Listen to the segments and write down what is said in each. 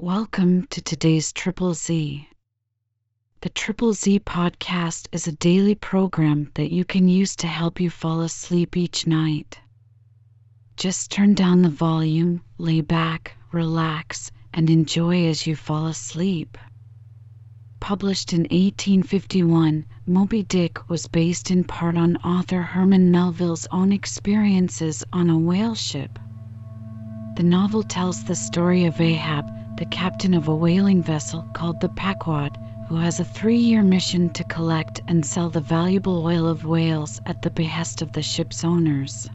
Welcome to today's Triple Z. The Triple Z podcast is a daily program that you can use to help you fall asleep each night. Just turn down the volume, lay back, relax, and enjoy as you fall asleep. Published in 1851, Moby Dick was based in part on author Herman Melville's own experiences on a whale ship. The novel tells the story of Ahab, the captain of a whaling vessel called the Pequod, who has a three year mission to collect and sell the valuable oil of whales at the behest of the ship's owners.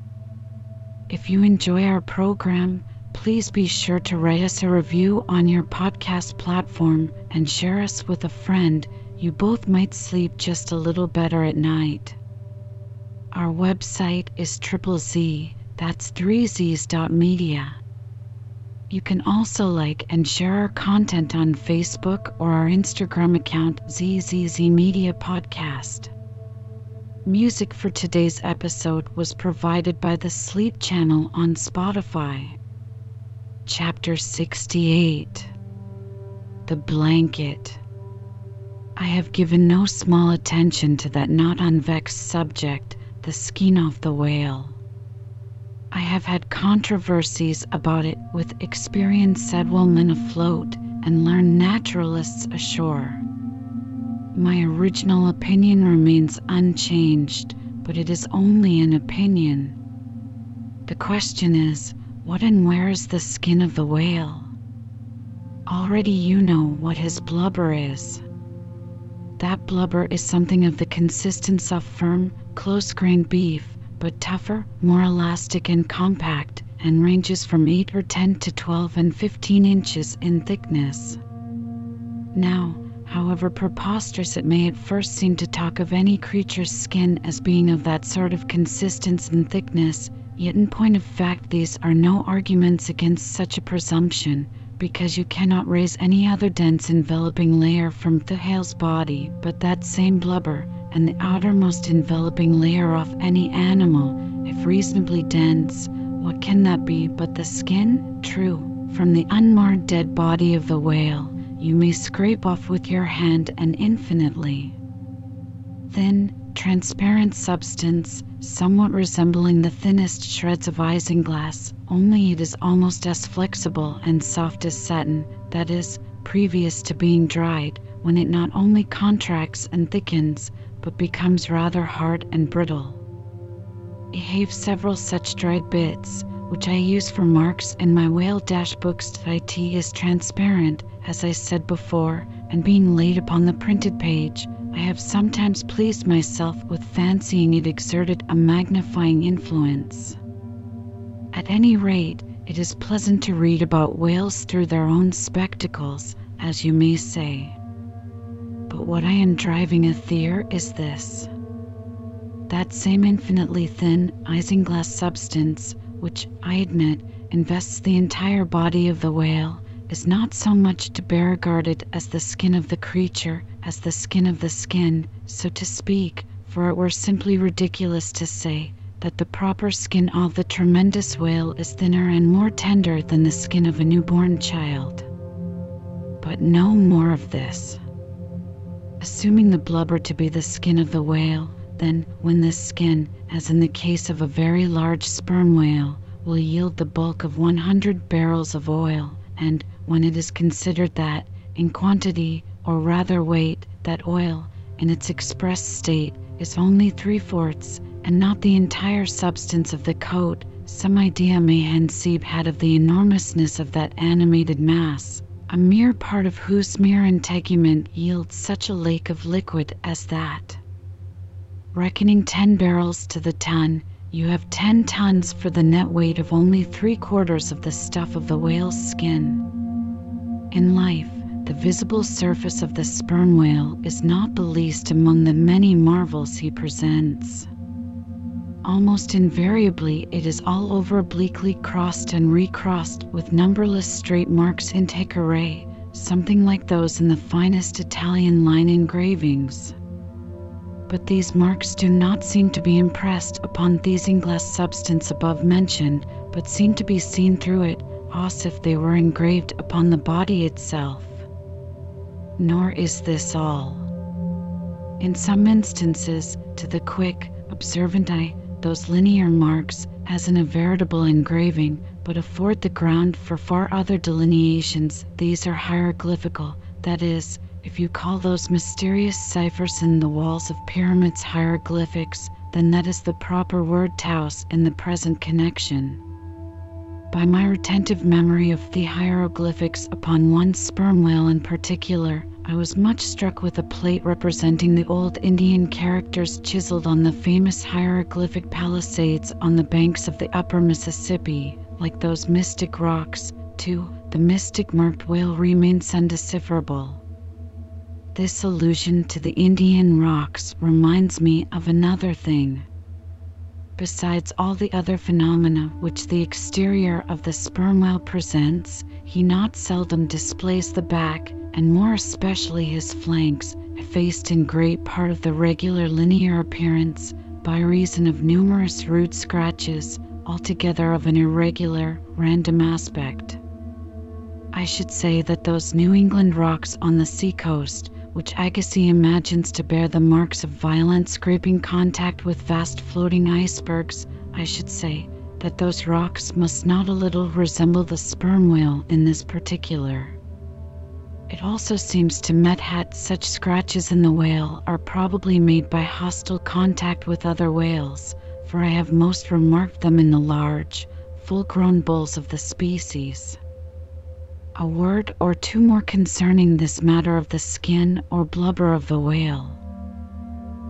If you enjoy our program, please be sure to write us a review on your podcast platform and share us with a friend. You both might sleep just a little better at night. Our website is triple Z, that's three Z's dot media. You can also like and share our content on Facebook or our Instagram account ZZZ Media Podcast. Music for today's episode was provided by the Sleep Channel on Spotify. Chapter 68 The Blanket. I have given no small attention to that not unvexed subject, the skin of the whale. I have had controversies about it with experienced settlemen afloat and learned naturalists ashore. My original opinion remains unchanged, but it is only an opinion. The question is what and where is the skin of the whale? Already you know what his blubber is. That blubber is something of the consistence of firm, close grained beef, but tougher, more elastic and compact, and ranges from 8 or 10 to 12 and 15 inches in thickness. Now, however preposterous it may at first seem to talk of any creature's skin as being of that sort of consistence and thickness, yet in point of fact these are no arguments against such a presumption, because you cannot raise any other dense enveloping layer from the whale's body but that same blubber, and the outermost enveloping layer of any animal, if reasonably dense, what can that be but the skin? True, from the unmarred dead body of the whale, you may scrape off with your hand an infinitely thin, transparent substance, somewhat resembling the thinnest shreds of isinglass, only it is almost as flexible and soft as satin, that is, previous to being dried, when it not only contracts and thickens, but becomes rather hard and brittle. I have several such dried bits, which I use for marks in my whale dash books. It is transparent, as I said before, and being laid upon the printed page, I have sometimes pleased myself with fancying it exerted a magnifying influence. At any rate, it is pleasant to read about whales through their own spectacles, as you may say. But what I am driving at here is this. That same infinitely thin isinglass substance, which, I admit, invests the entire body of the whale, is not so much to be regarded as the skin of the creature as the skin of the skin, so to speak, for it were simply ridiculous to say that the proper skin of the tremendous whale is thinner and more tender than the skin of a newborn child. But no more of this. Assuming the blubber to be the skin of the whale, then when this skin, as in the case of a very large sperm whale, will yield the bulk of 100 barrels of oil, and when it is considered that, in quantity, or rather weight, that oil, in its expressed state, is only three fourths, and not the entire substance of the coat, some idea may hence be had of the enormousness of that animated mass a mere part of whose mere integument yields such a lake of liquid as that. Reckoning 10 barrels to the ton, you have 10 tons for the net weight of only three quarters of the stuff of the whale's skin. In life, the visible surface of the sperm whale is not the least among the many marvels he presents. Almost invariably, it is all over obliquely crossed and recrossed with numberless straight marks in array, something like those in the finest Italian line engravings. But these marks do not seem to be impressed upon the isinglass substance above mentioned, but seem to be seen through it, as if they were engraved upon the body itself. Nor is this all. In some instances, to the quick, observant eye, those linear marks, as in a veritable engraving, but afford the ground for far other delineations. These are hieroglyphical, that is, if you call those mysterious ciphers in the walls of pyramids hieroglyphics, then that is the proper word taus in the present connection. By my retentive memory of the hieroglyphics upon one sperm whale in particular, I was much struck with a plate representing the old Indian characters chiseled on the famous hieroglyphic palisades on the banks of the upper Mississippi, like those mystic rocks, too, the mystic marked whale remains undecipherable. This allusion to the Indian rocks reminds me of another thing. Besides all the other phenomena which the exterior of the sperm whale presents, he not seldom displays the back, and more especially his flanks, effaced in great part of the regular linear appearance by reason of numerous rude scratches, altogether of an irregular, random aspect. I should say that those New England rocks on the seacoast, which Agassiz imagines to bear the marks of violent scraping contact with vast floating icebergs, I should say that those rocks must not a little resemble the sperm whale in this particular. It also seems to me that such scratches in the whale are probably made by hostile contact with other whales, for I have most remarked them in the large, full grown bulls of the species. A word or two more concerning this matter of the skin or blubber of the whale.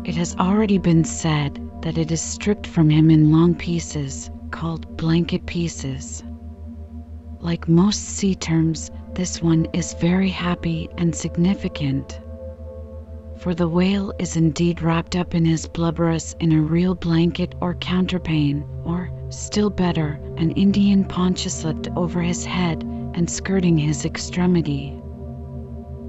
It has already been said that it is stripped from him in long pieces, called blanket pieces. Like most sea terms, this one is very happy and significant. For the whale is indeed wrapped up in his blubberous in a real blanket or counterpane, or, still better, an Indian poncho slipped over his head and skirting his extremity.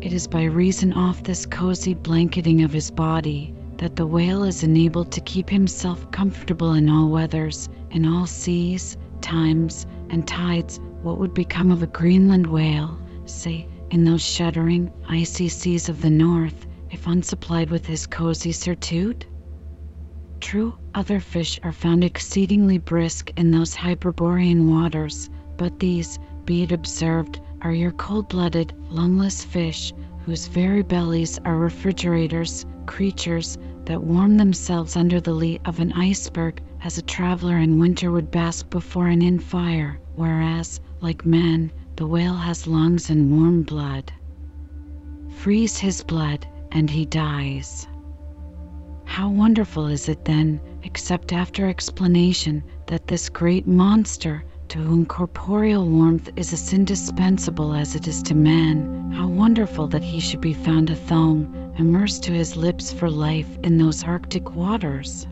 It is by reason of this cozy blanketing of his body that the whale is enabled to keep himself comfortable in all weathers, in all seas, times, and tides. What would become of a Greenland whale, say, in those shuddering, icy seas of the north, if unsupplied with his cozy surtout? True, other fish are found exceedingly brisk in those hyperborean waters, but these, be it observed, are your cold blooded, lungless fish, whose very bellies are refrigerators, creatures that warm themselves under the lee of an iceberg as a traveler in winter would bask before an inn fire, whereas, like man, the whale has lungs and warm blood. Freeze his blood, and he dies. How wonderful is it then, except after explanation, that this great monster, to whom corporeal warmth is as indispensable as it is to man, how wonderful that he should be found a thong, immersed to his lips for life in those Arctic waters,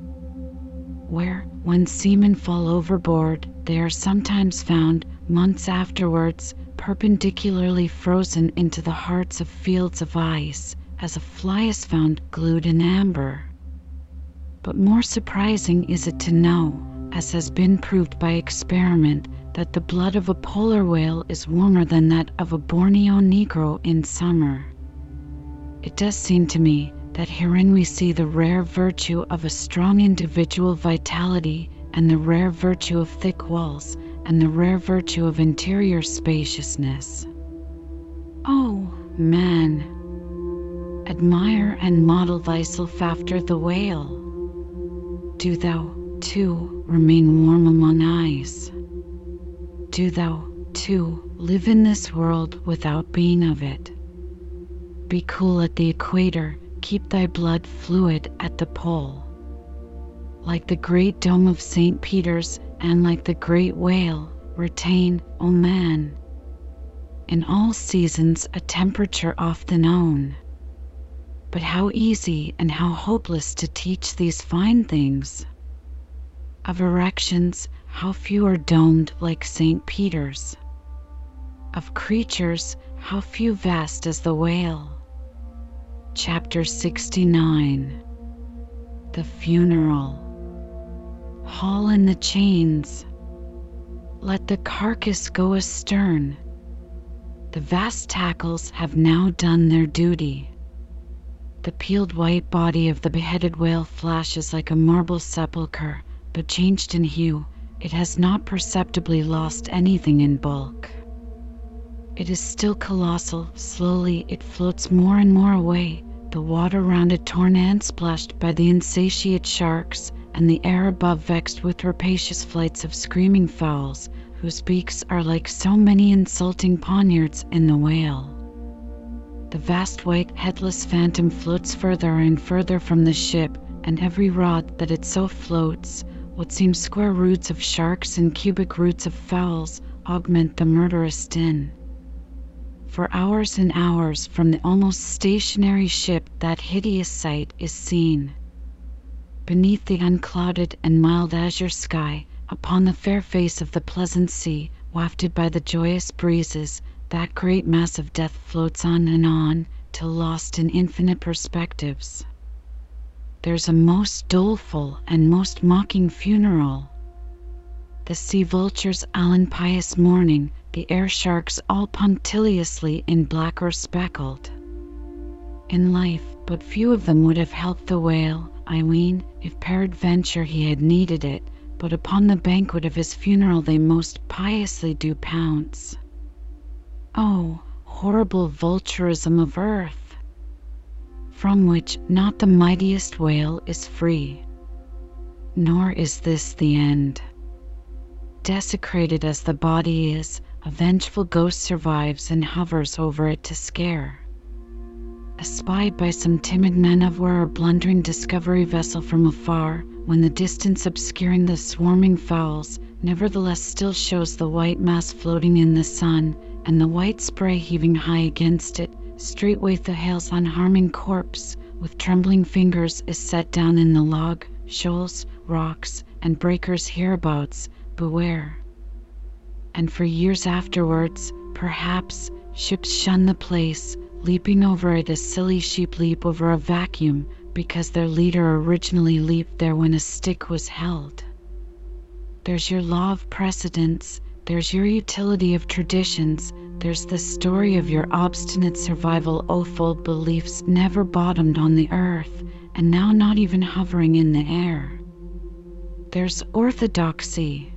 where, when seamen fall overboard, they are sometimes found, months afterwards, perpendicularly frozen into the hearts of fields of ice, as a fly is found glued in amber. But more surprising is it to know as has been proved by experiment, that the blood of a polar whale is warmer than that of a Borneo negro in summer. It does seem to me that herein we see the rare virtue of a strong individual vitality, and the rare virtue of thick walls, and the rare virtue of interior spaciousness. Oh, man! Admire and model thyself after the whale. Do thou, too, remain warm among ice. Do thou, too, live in this world without being of it. Be cool at the equator, keep thy blood fluid at the pole. Like the great dome of St. Peter's and like the great whale, retain, O man, in all seasons a temperature often known. But how easy and how hopeless to teach these fine things! Of erections, how few are domed like St. Peter's. Of creatures, how few vast as the whale. Chapter 69 The Funeral Haul in the chains. let the carcass go astern. The vast tackles have now done their duty. The peeled white body of the beheaded whale flashes like a marble sepulchre, but changed in hue, it has not perceptibly lost anything in bulk. It is still colossal. Slowly it floats more and more away, the water round it torn and splashed by the insatiate sharks, and the air above vexed with rapacious flights of screaming fowls, whose beaks are like so many insulting poniards in the whale. The vast white headless phantom floats further and further from the ship, and every rod that it so floats, what seem square roots of sharks and cubic roots of fowls augment the murderous din. For hours and hours from the almost stationary ship that hideous sight is seen. Beneath the unclouded and mild azure sky, upon the fair face of the pleasant sea, wafted by the joyous breezes, that great mass of death floats on and on, till lost in infinite perspectives. There's a most doleful and most mocking funeral. The sea vultures all in pious mourning, the air sharks all punctiliously in black or speckled. In life, but few of them would have helped the whale, I ween, if peradventure he had needed it, but upon the banquet of his funeral they most piously do pounce. Oh, horrible vulturism of earth! From which not the mightiest whale is free. Nor is this the end. Desecrated as the body is, a vengeful ghost survives and hovers over it to scare. Espied by some timid men of war or blundering discovery vessel from afar, when the distance obscuring the swarming fowls, nevertheless still shows the white mass floating in the sun, and the white spray heaving high against it, straightway the unharming corpse, with trembling fingers, is set down in the log, shoals, rocks, and breakers hereabouts. Beware! and for years afterwards, perhaps, ships shun the place, leaping over it as silly sheep leap over a vacuum because their leader originally leaped there when a stick was held. There's your law of precedents, there's your utility of traditions, there's the story of your obstinate survival oh, awful beliefs never bottomed on the earth, and now not even hovering in the air. There's orthodoxy.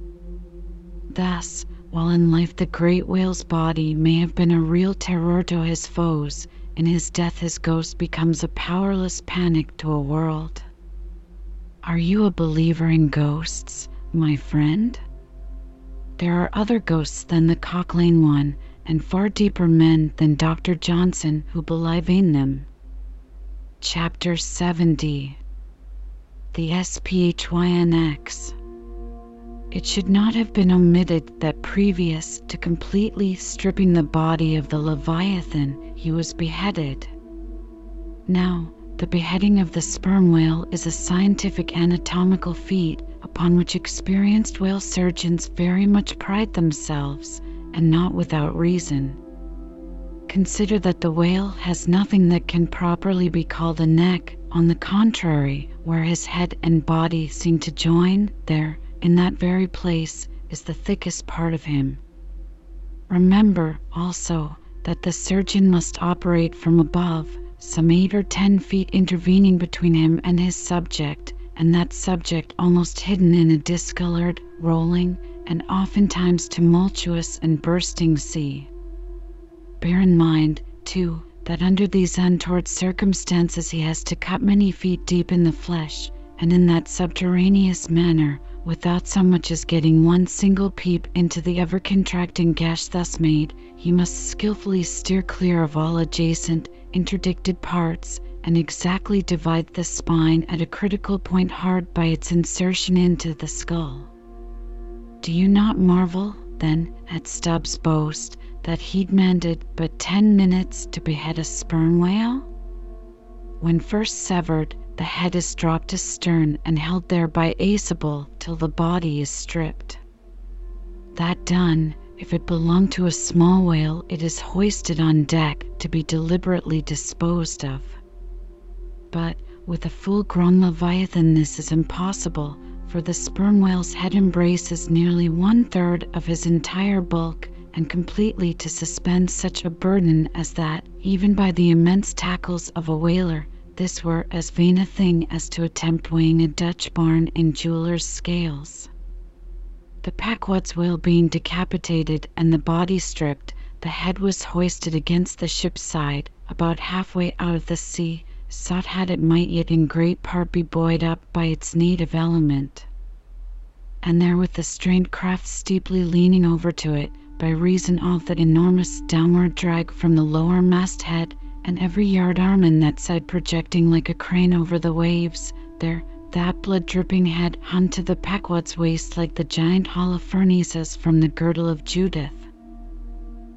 Thus, while in life the great whale's body may have been a real terror to his foes, in his death his ghost becomes a powerless panic to a world. Are you a believer in ghosts, my friend? There are other ghosts than the Cock Lane one, and far deeper men than Dr. Johnson who believe in them. Chapter 70 The SPHYNX it should not have been omitted that previous to completely stripping the body of the Leviathan, he was beheaded. Now, the beheading of the sperm whale is a scientific anatomical feat upon which experienced whale surgeons very much pride themselves, and not without reason. Consider that the whale has nothing that can properly be called a neck, on the contrary, where his head and body seem to join, there in that very place is the thickest part of him. Remember, also, that the surgeon must operate from above, some eight or ten feet intervening between him and his subject, and that subject almost hidden in a discolored, rolling, and oftentimes tumultuous and bursting sea. Bear in mind, too, that under these untoward circumstances he has to cut many feet deep in the flesh, and in that subterraneous manner Without so much as getting one single peep into the ever contracting gash thus made, he must skillfully steer clear of all adjacent, interdicted parts, and exactly divide the spine at a critical point hard by its insertion into the skull. Do you not marvel, then, at Stubb's boast that he'd mended but ten minutes to behead a sperm whale? When first severed, the head is dropped astern and held there by Aesable till the body is stripped. That done, if it belong to a small whale, it is hoisted on deck to be deliberately disposed of. But with a full grown leviathan this is impossible, for the sperm whale's head embraces nearly one third of his entire bulk, and completely to suspend such a burden as that, even by the immense tackles of a whaler, this were as vain a thing as to attempt weighing a Dutch barn in jewelers' scales. The Pequod's whale being decapitated and the body stripped, the head was hoisted against the ship's side, about halfway out of the sea, sought had it might yet in great part be buoyed up by its native element. And there with the strained craft steeply leaning over to it, by reason of that enormous downward drag from the lower masthead, and every yard arm in that side projecting like a crane over the waves, there that blood dripping head hung to the Pequod's waist like the giant Holofernes from the girdle of Judith.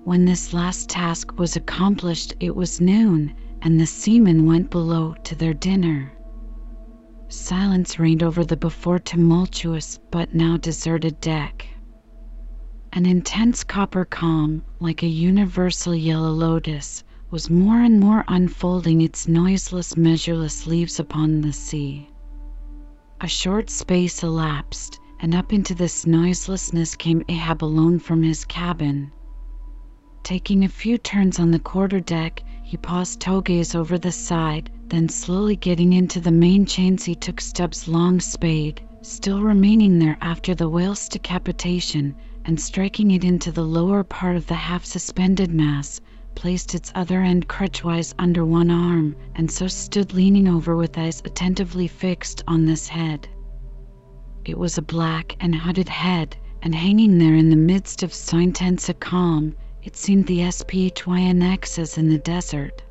When this last task was accomplished, it was noon, and the seamen went below to their dinner. Silence reigned over the before tumultuous but now deserted deck. An intense copper calm, like a universal yellow lotus, was more and more unfolding its noiseless, measureless leaves upon the sea. A short space elapsed, and up into this noiselessness came Ahab alone from his cabin. Taking a few turns on the quarter deck, he paused toe gaze over the side, then slowly getting into the main chains he took Stubb's long spade, still remaining there after the whale's decapitation, and striking it into the lower part of the half-suspended mass, placed its other end crutchwise under one arm, and so stood leaning over with eyes attentively fixed on this head. It was a black and hooded head, and hanging there in the midst of so intense a calm, it seemed the SPHYNX's in the desert.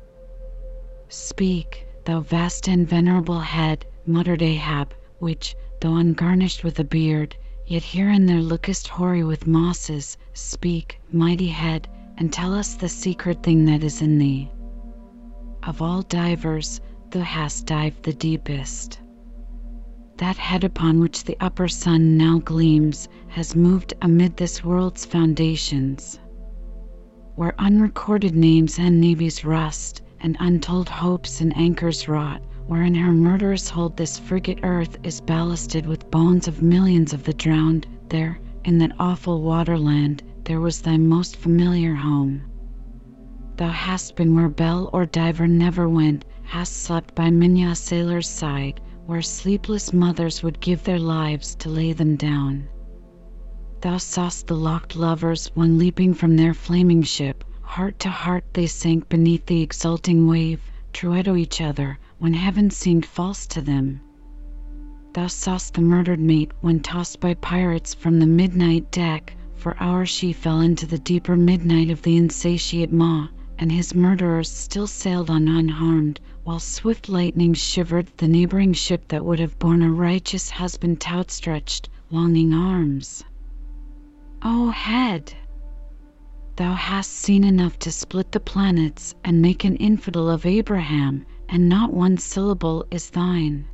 Speak, thou vast and venerable head, muttered Ahab, which, though ungarnished with a beard, yet here and there lookest hoary with mosses. Speak, mighty head, and tell us the secret thing that is in thee. Of all divers, thou hast dived the deepest. That head upon which the upper sun now gleams has moved amid this world's foundations where unrecorded names and navies rust, and untold hopes and anchors rot, where in her murderous hold this frigate earth is ballasted with bones of millions of the drowned, there, in that awful waterland, there was thy most familiar home. Thou hast been where bell or diver never went, hast slept by many a sailor's side, where sleepless mothers would give their lives to lay them down. Thou saw'st the locked lovers when leaping from their flaming ship, heart to heart they sank beneath the exulting wave, true to each other, when heaven seemed false to them. Thou saw'st the murdered mate when tossed by pirates from the midnight deck, for hours she fell into the deeper midnight of the insatiate maw, and his murderers still sailed on unharmed, while swift lightnings shivered the neighboring ship that would have borne a righteous husband outstretched, longing arms. O head! Thou hast seen enough to split the planets and make an infidel of Abraham, and not one syllable is thine.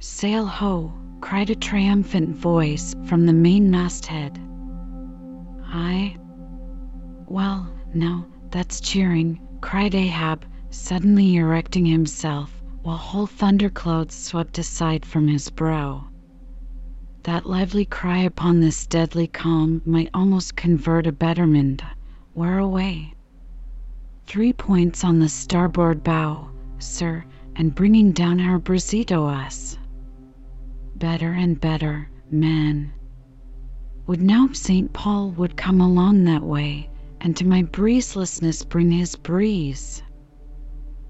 Sail ho! cried a triumphant voice from the main masthead. Aye? Well, now, that's cheering, cried Ahab, suddenly erecting himself, while whole thunderclouds swept aside from his brow. That lively cry upon this deadly calm might almost convert a betterment. Where away? Three points on the starboard bow, sir, and bringing down her bracito us. Better and better, man. Would now St. Paul would come along that way, and to my breezelessness bring his breeze.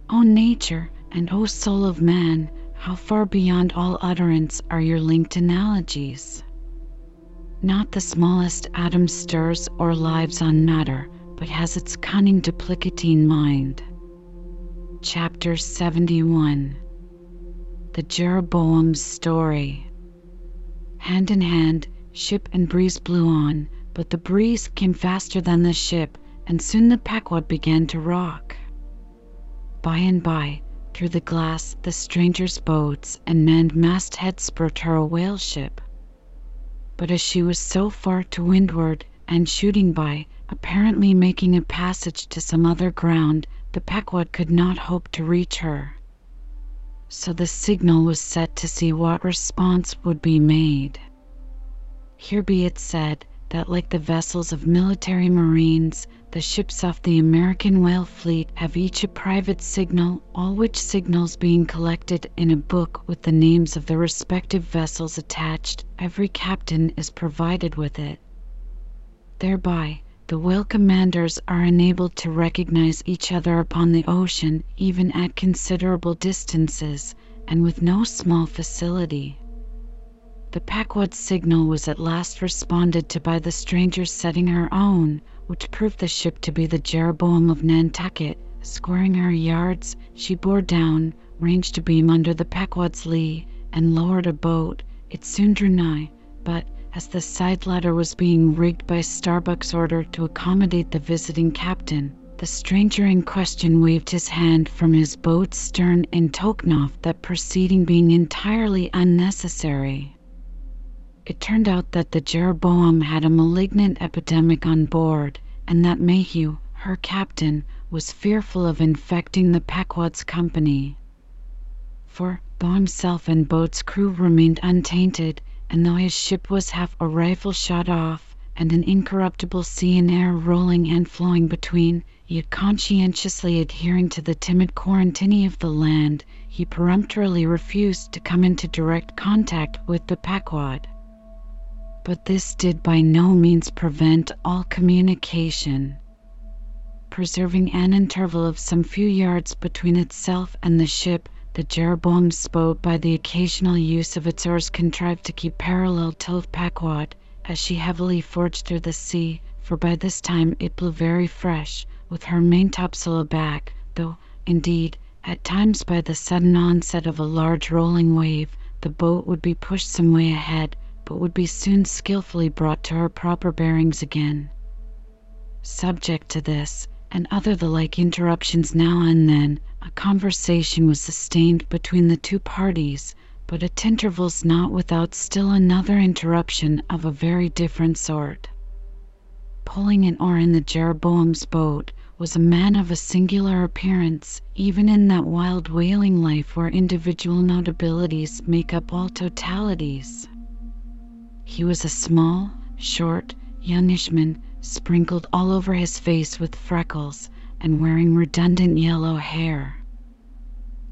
O nature, and O soul of man, how far beyond all utterance are your linked analogies? Not the smallest atom stirs or lives on matter, but has its cunning duplicating mind. Chapter 71 The Jeroboam's Story Hand in hand, ship and breeze blew on, but the breeze came faster than the ship, and soon the Pequod began to rock. By and by, through the glass, the strangers' boats and manned mastheads brought her a whale ship. But as she was so far to windward, and shooting by, apparently making a passage to some other ground, the Pequod could not hope to reach her. so the signal was set to see what response would be made. Here be it said that, like the vessels of military marines, the ships of the American whale fleet have each a private signal, all which signals being collected in a book with the names of the respective vessels attached, every captain is provided with it. Thereby, the whale commanders are enabled to recognize each other upon the ocean, even at considerable distances, and with no small facility. The Pequod's signal was at last responded to by the stranger setting her own, which proved the ship to be the Jeroboam of Nantucket. Squaring her yards, she bore down, ranged a beam under the Pequod's lee, and lowered a boat. It soon drew nigh, but as the side ladder was being rigged by Starbuck's order to accommodate the visiting captain, the stranger in question waved his hand from his boat's stern in token of that proceeding being entirely unnecessary. It turned out that the Jeroboam had a malignant epidemic on board, and that Mayhew, her captain, was fearful of infecting the Pequod's company. For, though himself and boat's crew remained untainted, and though his ship was half a rifle shot off, and an incorruptible sea and air rolling and flowing between, yet conscientiously adhering to the timid quarantine of the land, he peremptorily refused to come into direct contact with the Pequod but this did by no means prevent all communication. Preserving an interval of some few yards between itself and the ship, the Jeroboam's boat by the occasional use of its oars contrived to keep parallel to Pequod as she heavily forged through the sea, for by this time it blew very fresh, with her maintopsail aback, though, indeed, at times by the sudden onset of a large rolling wave, the boat would be pushed some way ahead, but would be soon skillfully brought to her proper bearings again. Subject to this, and other the like interruptions now and then, a conversation was sustained between the two parties, but at intervals not without still another interruption of a very different sort. Pulling an oar in the Jeroboam's boat was a man of a singular appearance, even in that wild whaling life where individual notabilities make up all totalities. He was a small, short, youngish man, sprinkled all over his face with freckles, and wearing redundant yellow hair.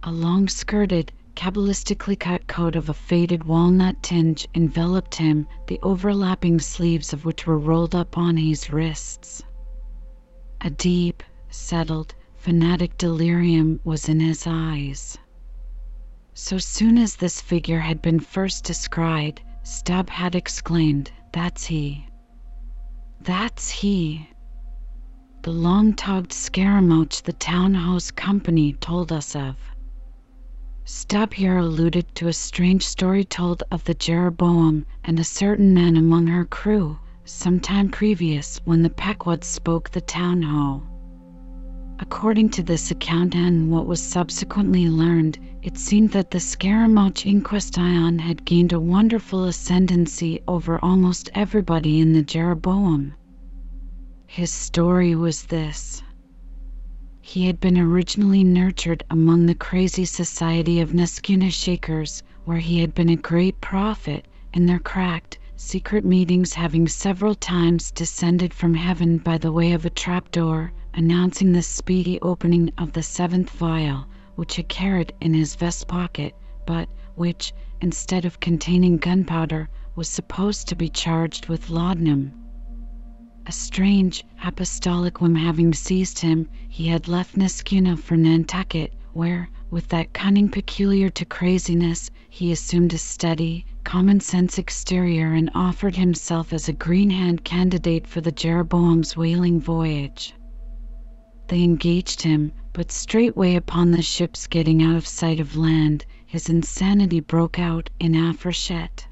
A long skirted, cabalistically cut coat of a faded walnut tinge enveloped him, the overlapping sleeves of which were rolled up on his wrists. A deep, settled, fanatic delirium was in his eyes. So soon as this figure had been first descried, Stubb had exclaimed, "That's he! That's he!" The long togged scaramouch the Town-Ho's company told us of. Stubb here alluded to a strange story told of the Jeroboam and a certain man among her crew, some time previous, when the Pequod spoke the Town-Ho. According to this account and what was subsequently learned, it seemed that the Scaramouch in question had gained a wonderful ascendancy over almost everybody in the Jeroboam. His story was this. He had been originally nurtured among the crazy society of Neskyeuna Shakers, where he had been a great prophet, in their cracked, secret meetings having several times descended from heaven by the way of a trapdoor announcing the speedy opening of the seventh vial, which he carried in his vest pocket, but which, instead of containing gunpowder, was supposed to be charged with laudanum. A strange, apostolic whim having seized him, he had left Neskyeuna for Nantucket, where, with that cunning peculiar to craziness, he assumed a steady, common sense exterior and offered himself as a green hand candidate for the Jeroboam's whaling voyage. They engaged him, but straightway upon the ship's getting out of sight of land, his insanity broke out in a frechette.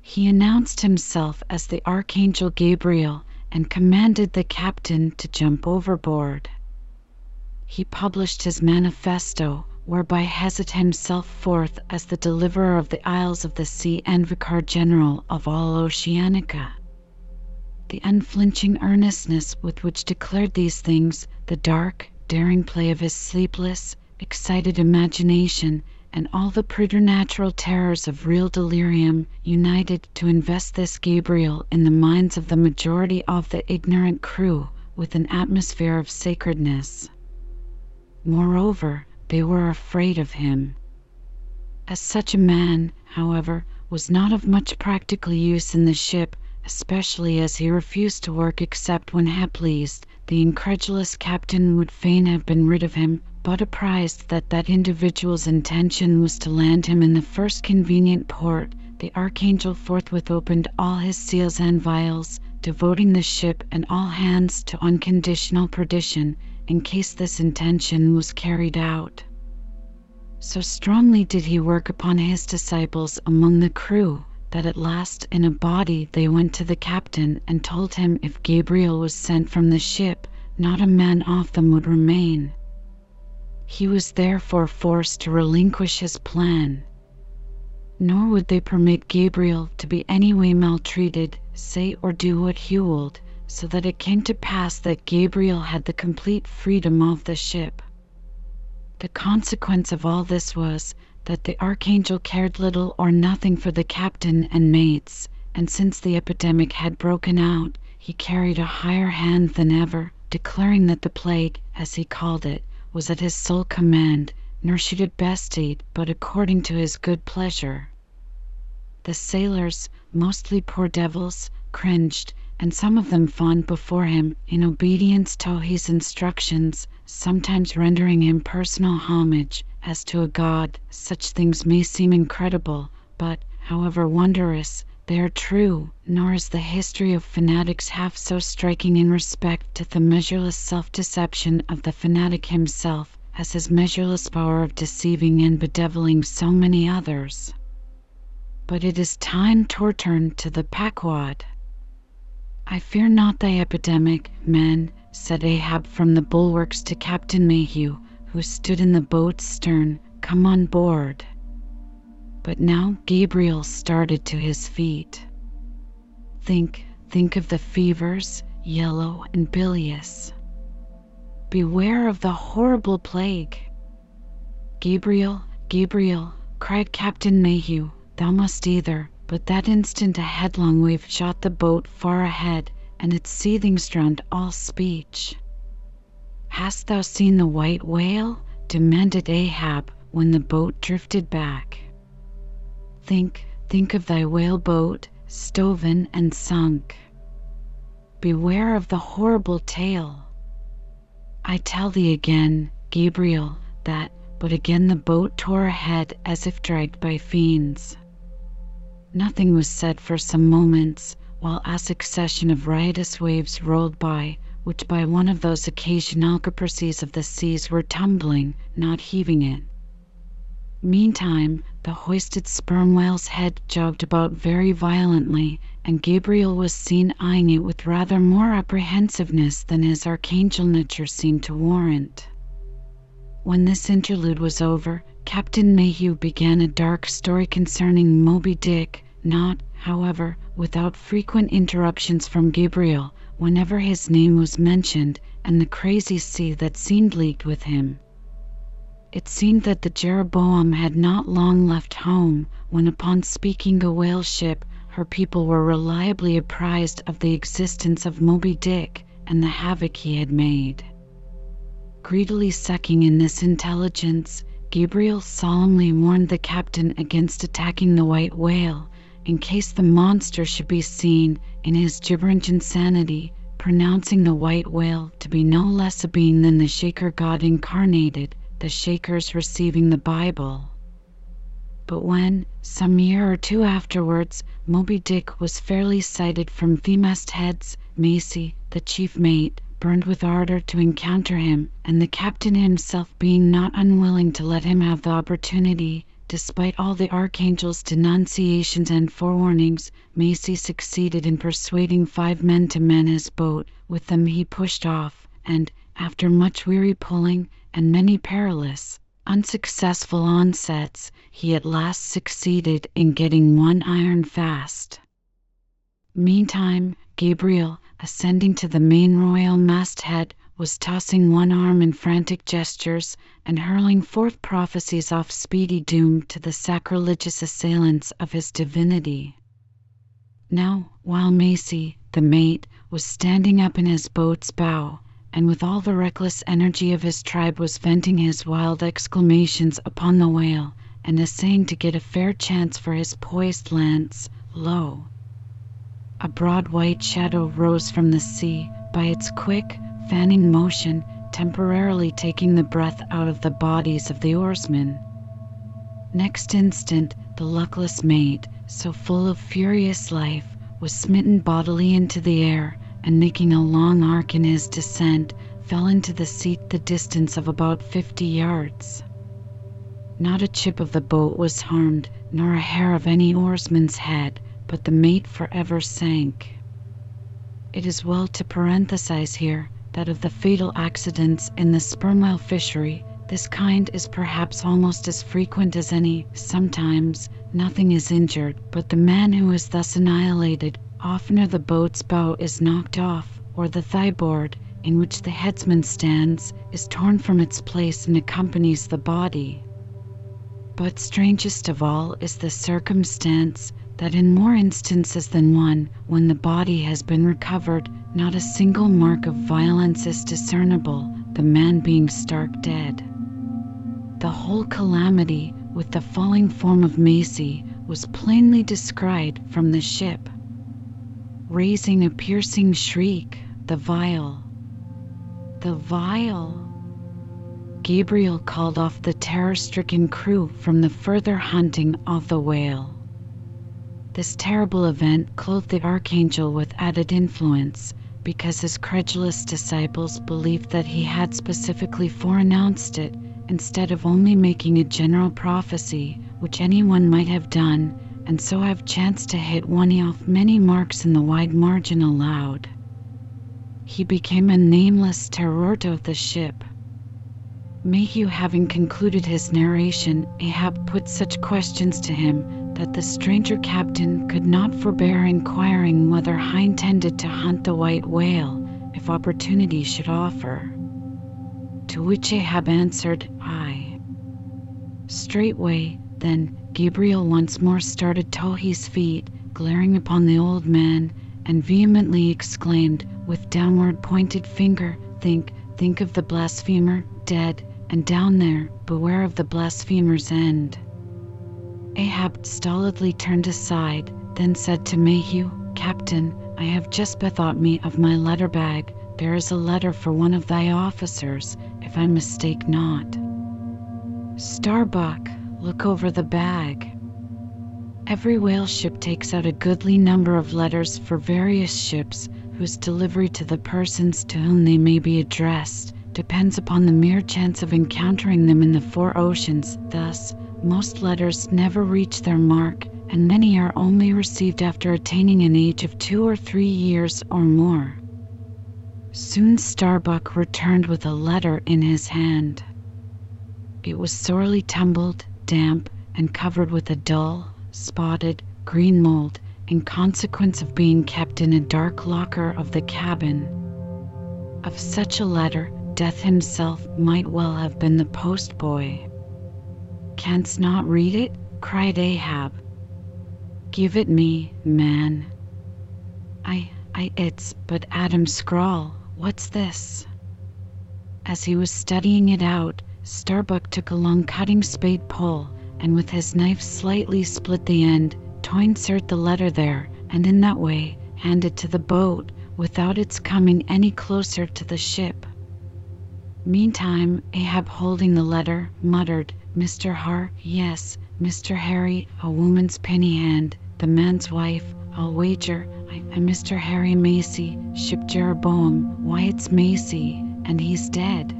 He announced himself as the Archangel Gabriel and commanded the captain to jump overboard. He published his manifesto, whereby hezit himself forth as the deliverer of the Isles of the Sea and Vicar General of all Oceanica the unflinching earnestness with which declared these things, the dark, daring play of his sleepless, excited imagination, and all the preternatural terrors of real delirium united to invest this Gabriel in the minds of the majority of the ignorant crew with an atmosphere of sacredness. Moreover, they were afraid of him. As such a man, however, was not of much practical use in the ship, especially as he refused to work except when pleased, the incredulous captain would fain have been rid of him, but apprised that that individual's intention was to land him in the first convenient port, the Archangel forthwith opened all his seals and vials, devoting the ship and all hands to unconditional perdition, in case this intention was carried out. So strongly did he work upon his disciples among the crew, that at last in a body they went to the captain and told him if Gabriel was sent from the ship, not a man of them would remain. He was therefore forced to relinquish his plan. Nor would they permit Gabriel to be any way maltreated, say or do what he would, so that it came to pass that Gabriel had the complete freedom of the ship. The consequence of all this was, that the Archangel cared little or nothing for the captain and mates, and since the epidemic had broken out, he carried a higher hand than ever, declaring that the plague, as he called it, was at his sole command, nor should it best eat but according to his good pleasure. The sailors, mostly poor devils, cringed, and some of them fawned before him in obedience to his instructions, sometimes rendering him personal homage as to a god. Such things may seem incredible, but, however wondrous, they are true, nor is the history of fanatics half so striking in respect to the measureless self deception of the fanatic himself as his measureless power of deceiving and bedeviling so many others. But it is time to return to the Pequod. "I fear not thy epidemic, men," said Ahab from the bulwarks to Captain Mayhew, who stood in the boat's stern. "Come on board." But now Gabriel started to his feet. "Think, think of the fevers, yellow and bilious. Beware of the horrible plague." "Gabriel, Gabriel," cried Captain Mayhew, "thou must either but that instant a headlong wave shot the boat far ahead, and its seethings drowned all speech. "Hast thou seen the white whale?" demanded Ahab, when the boat drifted back. "Think, think of thy whale boat, stoven and sunk. Beware of the horrible tale. I tell thee again, Gabriel, that but again the boat tore ahead as if dragged by fiends. Nothing was said for some moments, while a succession of riotous waves rolled by, which by one of those occasional caprices of the seas were tumbling, not heaving it. Meantime the hoisted sperm whale's head jogged about very violently, and Gabriel was seen eyeing it with rather more apprehensiveness than his archangel nature seemed to warrant. When this interlude was over, Captain Mayhew began a dark story concerning Moby Dick, not, however, without frequent interruptions from Gabriel whenever his name was mentioned, and the crazy sea that seemed leagued with him. It seemed that the Jeroboam had not long left home, when upon speaking a whale ship, her people were reliably apprised of the existence of Moby Dick and the havoc he had made. Greedily sucking in this intelligence, Gabriel solemnly warned the captain against attacking the white whale, in case the monster should be seen in his gibbering insanity, pronouncing the white whale to be no less a being than the Shaker god incarnated, the Shakers receiving the Bible. But when, some year or two afterwards, Moby Dick was fairly sighted from the mastheads, Macy, the chief mate, burned with ardor to encounter him, and the captain himself being not unwilling to let him have the opportunity, despite all the archangel's denunciations and forewarnings, Macy succeeded in persuading five men to man his boat. With them he pushed off, and, after much weary pulling and many perilous, unsuccessful onsets, he at last succeeded in getting one iron fast. Meantime, Gabriel, ascending to the main royal masthead, was tossing one arm in frantic gestures and hurling forth prophecies of speedy doom to the sacrilegious assailants of his divinity. Now, while Macy, the mate, was standing up in his boat's bow, and with all the reckless energy of his tribe was venting his wild exclamations upon the whale, and essaying to get a fair chance for his poised lance, lo! a broad white shadow rose from the sea, by its quick, fanning motion temporarily taking the breath out of the bodies of the oarsmen. Next instant, the luckless mate, so full of furious life, was smitten bodily into the air, and making a long arc in his descent, fell into the seat the distance of about fifty yards. Not a chip of the boat was harmed, nor a hair of any oarsman's head, but the mate forever sank. It is well to parenthesize here that of the fatal accidents in the sperm whale fishery, this kind is perhaps almost as frequent as any. Sometimes nothing is injured, but the man who is thus annihilated, oftener the boat's bow is knocked off, or the thigh-board, in which the headsman stands, is torn from its place and accompanies the body. But strangest of all is the circumstance that in more instances than one, when the body has been recovered, not a single mark of violence is discernible, the man being stark dead. The whole calamity, with the falling form of Macy, was plainly descried from the ship. Raising a piercing shriek, the vial, the vial. Gabriel called off the terror stricken crew from the further hunting of the whale. This terrible event clothed the archangel with added influence because his credulous disciples believed that he had specifically foreannounced it instead of only making a general prophecy, which anyone might have done, and so have chanced to hit one of many marks in the wide margin allowed. He became a nameless terror of the ship. Mayhew having concluded his narration, Ahab put such questions to him that the stranger captain could not forbear inquiring whether I intended to hunt the white whale if opportunity should offer. To which Ahab answered, Aye. Straightway, then, Gabriel once more started to his feet, glaring upon the old man, and vehemently exclaimed, with downward pointed finger, Think, think of the blasphemer, dead, and down there, beware of the blasphemer's end. Ahab stolidly turned aside, then said to Mayhew, Captain, I have just bethought me of my letter bag. There is a letter for one of thy officers, if I mistake not. Starbuck, look over the bag. Every whale ship takes out a goodly number of letters for various ships, whose delivery to the persons to whom they may be addressed depends upon the mere chance of encountering them in the four oceans. Thus, most letters never reach their mark, and many are only received after attaining an age of two or three years or more. Soon Starbuck returned with a letter in his hand. It was sorely tumbled, damp, and covered with a dull, spotted, green mold, in consequence of being kept in a dark locker of the cabin. Of such a letter, Death himself might well have been the postboy. Canst not read it? cried Ahab. Give it me, man. I, I, it's but Adam's scrawl. What's this? As he was studying it out, Starbuck took a long cutting spade pole and with his knife slightly split the end, to insert the letter there, and in that way hand it to the boat without its coming any closer to the ship. Meantime, Ahab, holding the letter, muttered, Mr. Har, yes, Mr. Harry, a woman's penny hand, the man's wife, I'll wager, I'm Mr. Harry Macy, ship Jeroboam, why it's Macy, and he's dead.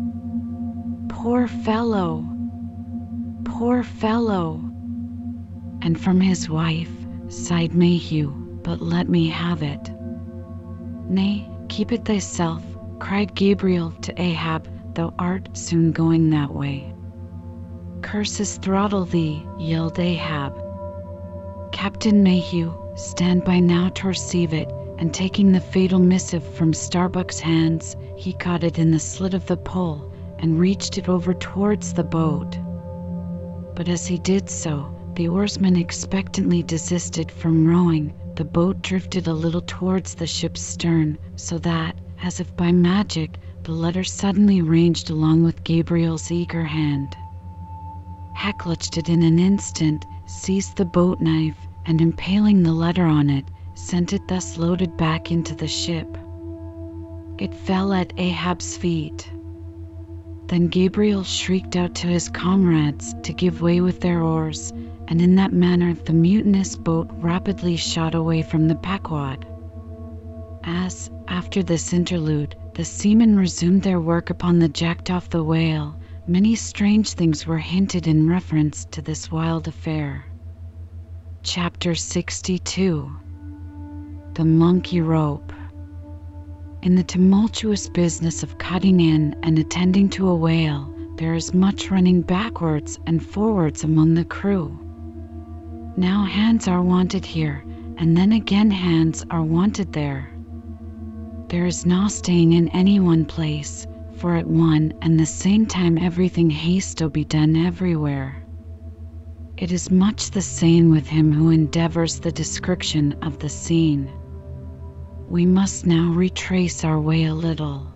Poor fellow! Poor fellow! And from his wife, sighed Mayhew, but let me have it. Nay, keep it thyself, cried Gabriel to Ahab, thou art soon going that way. Curses throttle thee, yelled Ahab. Captain Mayhew, stand by now to receive it, and taking the fatal missive from Starbuck's hands, he caught it in the slit of the pole and reached it over towards the boat. But as he did so, the oarsman expectantly desisted from rowing. The boat drifted a little towards the ship's stern, so that, as if by magic, the letter suddenly ranged along with Gabriel's eager hand. Hack clutched it in an instant, seized the boat knife, and impaling the letter on it, sent it thus loaded back into the ship. It fell at Ahab's feet. Then Gabriel shrieked out to his comrades to give way with their oars, and in that manner the mutinous boat rapidly shot away from the Pequod. As, after this interlude, the seamen resumed their work upon the jackdaw of the whale, many strange things were hinted in reference to this wild affair. Chapter 62 The Monkey Rope In the tumultuous business of cutting in and attending to a whale, there is much running backwards and forwards among the crew. Now hands are wanted here, and then again hands are wanted there. There is no staying in any one place, for at one and the same time everything has to be done everywhere. It is much the same with him who endeavors the description of the scene. We must now retrace our way a little.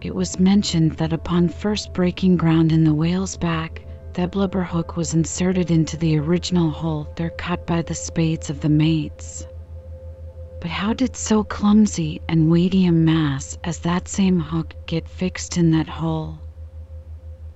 It was mentioned that upon first breaking ground in the whale's back, the blubber hook was inserted into the original hole there cut by the spades of the mates. But how did so clumsy and weighty a mass as that same hook get fixed in that hole?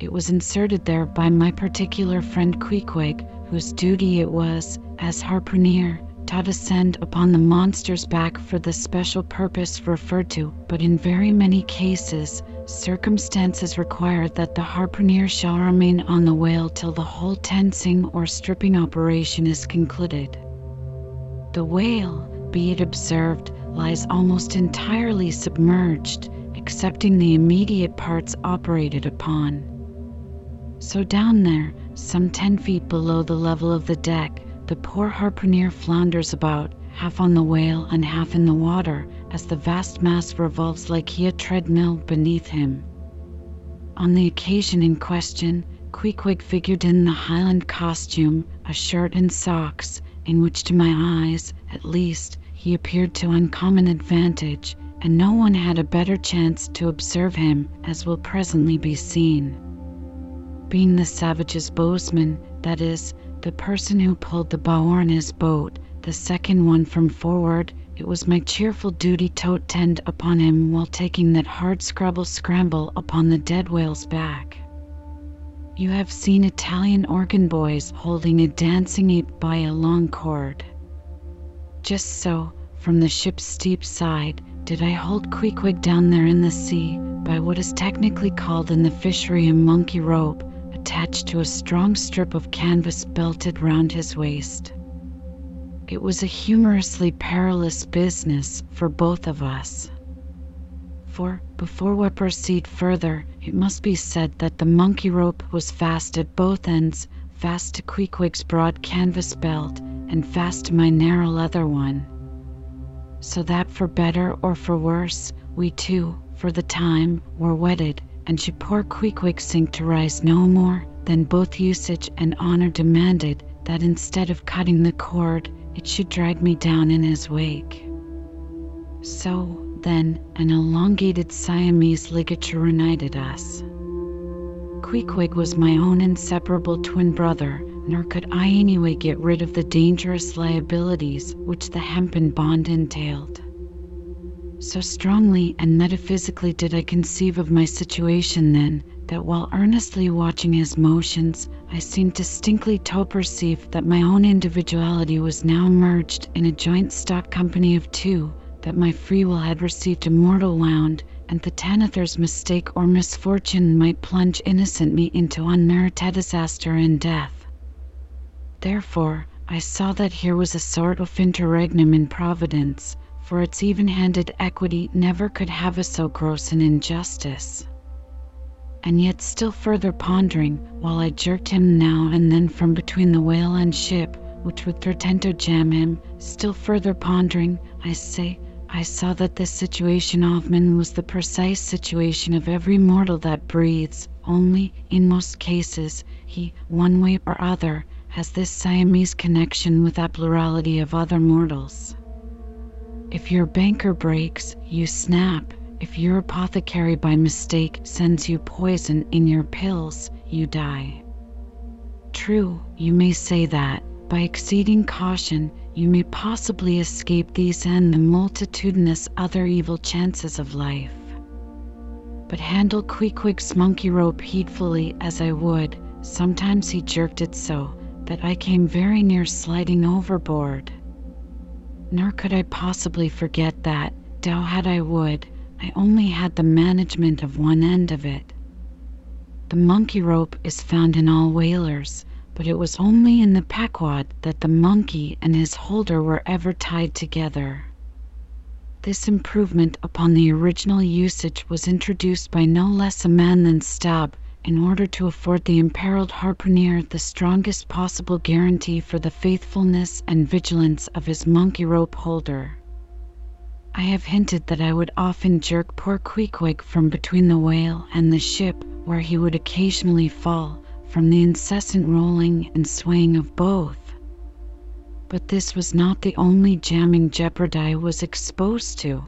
It was inserted there by my particular friend Queequeg, whose duty it was, as harpooner, to descend upon the monster's back for the special purpose referred to, but in very many cases circumstances require that the harpooner shall remain on the whale till the whole flensing or stripping operation is concluded. The whale, be it observed, lies almost entirely submerged, excepting the immediate parts operated upon. So down there, some ten feet below the level of the deck, the poor harpooner flounders about, half on the whale and half in the water, as the vast mass revolves like a treadmill beneath him. On the occasion in question, Queequeg figured in the Highland costume, a shirt and socks, in which to my eyes, at least, he appeared to uncommon advantage, and no one had a better chance to observe him, as will presently be seen. Being the savage's bowsman, that is, the person who pulled the bow on his boat, the second one from forward, it was my cheerful duty to attend upon him while taking that hard scrabble scramble upon the dead whale's back. You have seen Italian organ boys holding a dancing ape by a long cord. Just so, from the ship's steep side, did I hold Queequeg down there in the sea by what is technically called in the fishery a monkey rope, attached to a strong strip of canvas belted round his waist. It was a humorously perilous business for both of us. For, before we proceed further, it must be said that the monkey rope was fast at both ends, fast to Queequeg's broad canvas belt, and fast to my narrow leather one. So that for better or for worse, we two, for the time, were wedded, and should poor Queequeg sink to rise no more, then both usage and honor demanded that instead of cutting the cord, it should drag me down in his wake. So, then, an elongated Siamese ligature united us. Queequeg was my own inseparable twin brother, nor could I anyway get rid of the dangerous liabilities which the hempen bond entailed. So strongly and metaphysically did I conceive of my situation then, that while earnestly watching his motions, I seemed distinctly to perceive that my own individuality was now merged in a joint stock company of two, that my free will had received a mortal wound, and the Tanithar's mistake or misfortune might plunge innocent me into unmerited disaster and death. Therefore, I saw that here was a sort of interregnum in Providence, for its even handed equity never could have a so gross an injustice and yet still further pondering, while I jerked him now and then from between the whale and ship, which would threaten to jam him. Still further pondering, I say, I saw that this situation of mine was the precise situation of every mortal that breathes, only, in most cases, he, one way or other, has this Siamese connection with that plurality of other mortals. If your banker breaks, you snap. If your apothecary by mistake sends you poison in your pills, you die. True, you may say that, by exceeding caution, you may possibly escape these and the multitudinous other evil chances of life. But handle Queequeg's monkey rope heedfully as I would, sometimes he jerked it so that I came very near sliding overboard. Nor could I possibly forget that, dow had I would, I only had the management of one end of it. The monkey rope is found in all whalers, but it was only in the Pequod that the monkey and his holder were ever tied together. This improvement upon the original usage was introduced by no less a man than Stubb, in order to afford the imperiled harpooner the strongest possible guarantee for the faithfulness and vigilance of his monkey rope holder. I have hinted that I would often jerk poor Queequeg from between the whale and the ship, where he would occasionally fall, from the incessant rolling and swaying of both. But this was not the only jamming jeopardy was exposed to.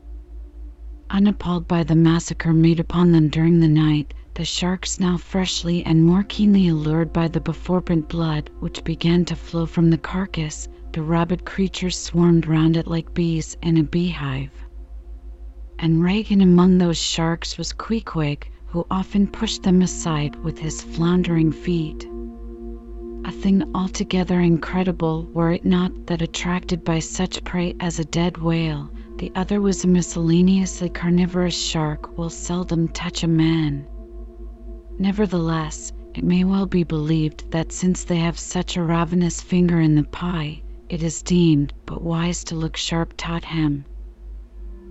Unappalled by the massacre made upon them during the night, the sharks now freshly and more keenly allured by the beforbent blood which began to flow from the carcass, the rabid creatures swarmed round it like bees in a beehive. And Regan among those sharks was Queequeg, who often pushed them aside with his floundering feet. A thing altogether incredible were it not that attracted by such prey as a dead whale, the other was a miscellaneously carnivorous shark will seldom touch a man. Nevertheless, it may well be believed that since they have such a ravenous finger in the pie, it is deemed but wise to look sharp taught him.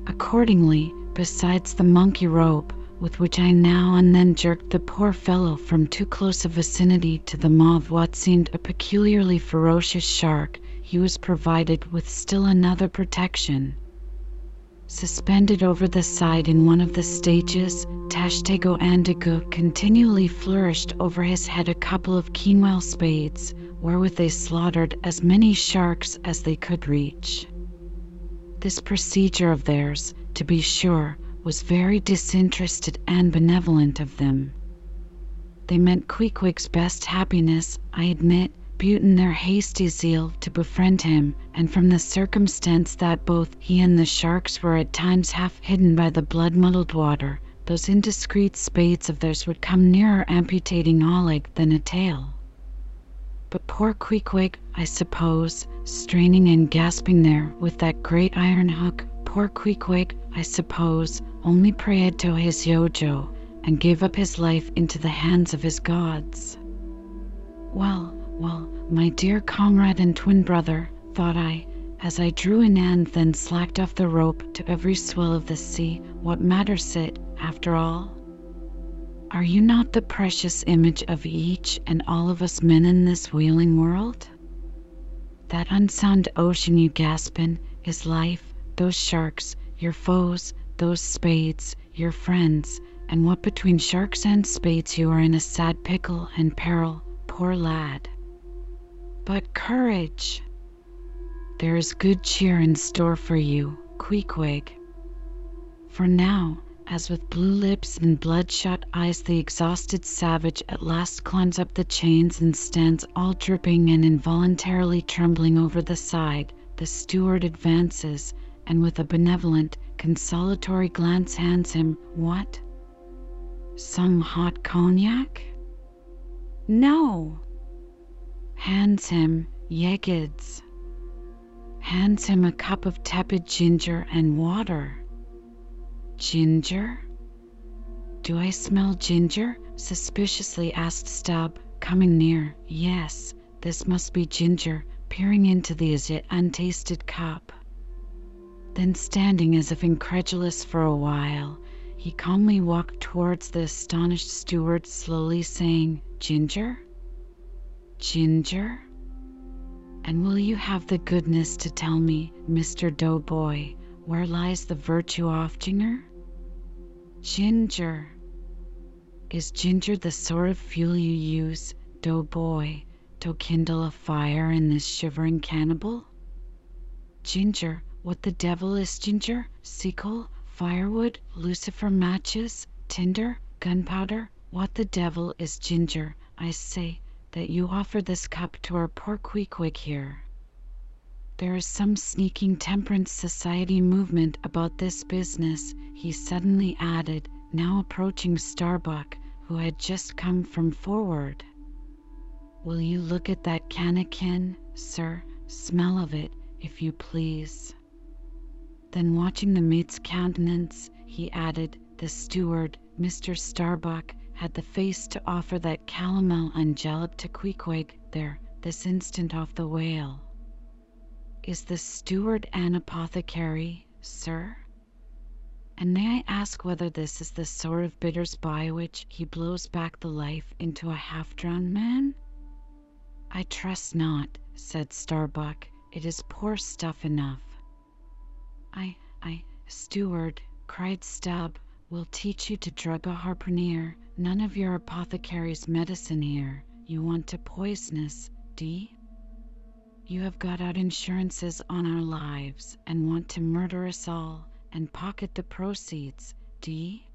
Accordingly, besides the monkey rope, with which I now and then jerked the poor fellow from too close a vicinity to the maw of what seemed a peculiarly ferocious shark, he was provided with still another protection. Suspended over the side in one of the stages, Tashtego and Daggoo continually flourished over his head a couple of quinoa spades, wherewith they slaughtered as many sharks as they could reach. This procedure of theirs, to be sure, was very disinterested and benevolent of them. They meant Queequeg's best happiness, I admit, but in their hasty zeal to befriend him, and from the circumstance that both he and the sharks were at times half hidden by the blood muddled water, those indiscreet spades of theirs would come nearer amputating a leg than a tail. But poor Queequeg, I suppose, straining and gasping there with that great iron hook, poor Queequeg, I suppose, only prayed to his Yojo and gave up his life into the hands of his gods. Well, well, my dear comrade and twin brother, thought I, as I drew in and then slacked off the rope to every swell of the sea, what matters it, after all? Are you not the precious image of each and all of us men in this wheeling world? That unsound ocean you gasp in is life, those sharks, your foes, those spades, your friends, and what between sharks and spades you are in a sad pickle and peril, poor lad. But courage! There is good cheer in store for you, Queequeg. For now, as with blue lips and bloodshot eyes the exhausted savage at last climbs up the chains and stands all dripping and involuntarily trembling over the side, the steward advances, and with a benevolent, consolatory glance hands him what? Some hot cognac? No! Hands him Yegids. Hands him a cup of tepid ginger and water. Ginger? Do I smell ginger? suspiciously asked Stubb, coming near. Yes, this must be ginger, peering into the as yet untasted cup. Then, standing as if incredulous for a while, he calmly walked towards the astonished steward, slowly saying, Ginger? Ginger? And will you have the goodness to tell me, Mr. Doughboy, where lies the virtue of ginger? Ginger. Is ginger the sort of fuel you use, Doughboy, to kindle a fire in this shivering cannibal? Ginger, what the devil is ginger? Seacoal, firewood, lucifer matches, tinder, gunpowder? What the devil is ginger, I say, that you offer this cup to our poor Queequeg here? There is some sneaking temperance society movement about this business, he suddenly added, now approaching Starbuck, who had just come from forward. Will you look at that cannikin, sir? Smell of it, if you please. Then, watching the mate's countenance, he added, The steward, Mr. Starbuck, had the face to offer that calomel and jalap to Queequeg there, this instant off the whale. Is the steward an apothecary, sir? And may I ask whether this is the sort of bitters by which he blows back the life into a half drowned man? I trust not, said Starbuck. It is poor stuff enough. I, I, steward, cried Stubb, will teach you to drug a harpooner. None of your apothecary's medicine here. You want to poison us, D? You have got out insurances on our lives and want to murder us all and pocket the proceeds, D?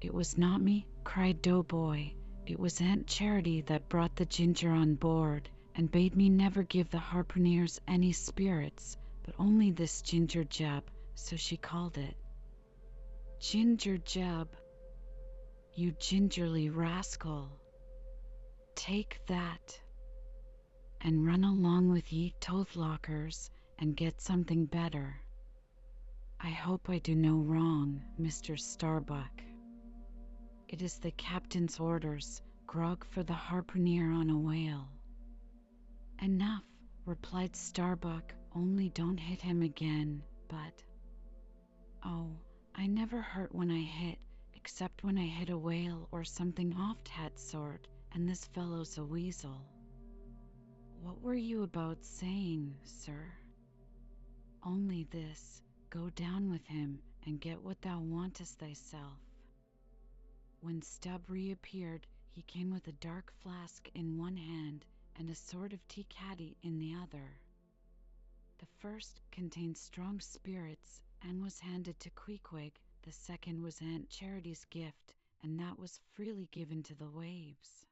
It was not me, cried Doughboy. It was Aunt Charity that brought the ginger on board and bade me never give the harpooneers any spirits but only this ginger jab, so she called it. Ginger jab, you gingerly rascal. Take that, and run along with ye lockers and get something better. I hope I do no wrong, Mr. Starbuck. It is the captain's orders, grog for the harpooner on a whale. Enough, replied Starbuck, only don't hit him again, but. Oh, I never hurt when I hit, except when I hit a whale or something off that sort, and this fellow's a weasel. What were you about saying, sir? Only this go down with him and get what thou wantest thyself. When Stubb reappeared, he came with a dark flask in one hand and a sort of tea caddy in the other. The first contained strong spirits and was handed to Queequeg, the second was Aunt Charity's gift, and that was freely given to the waves.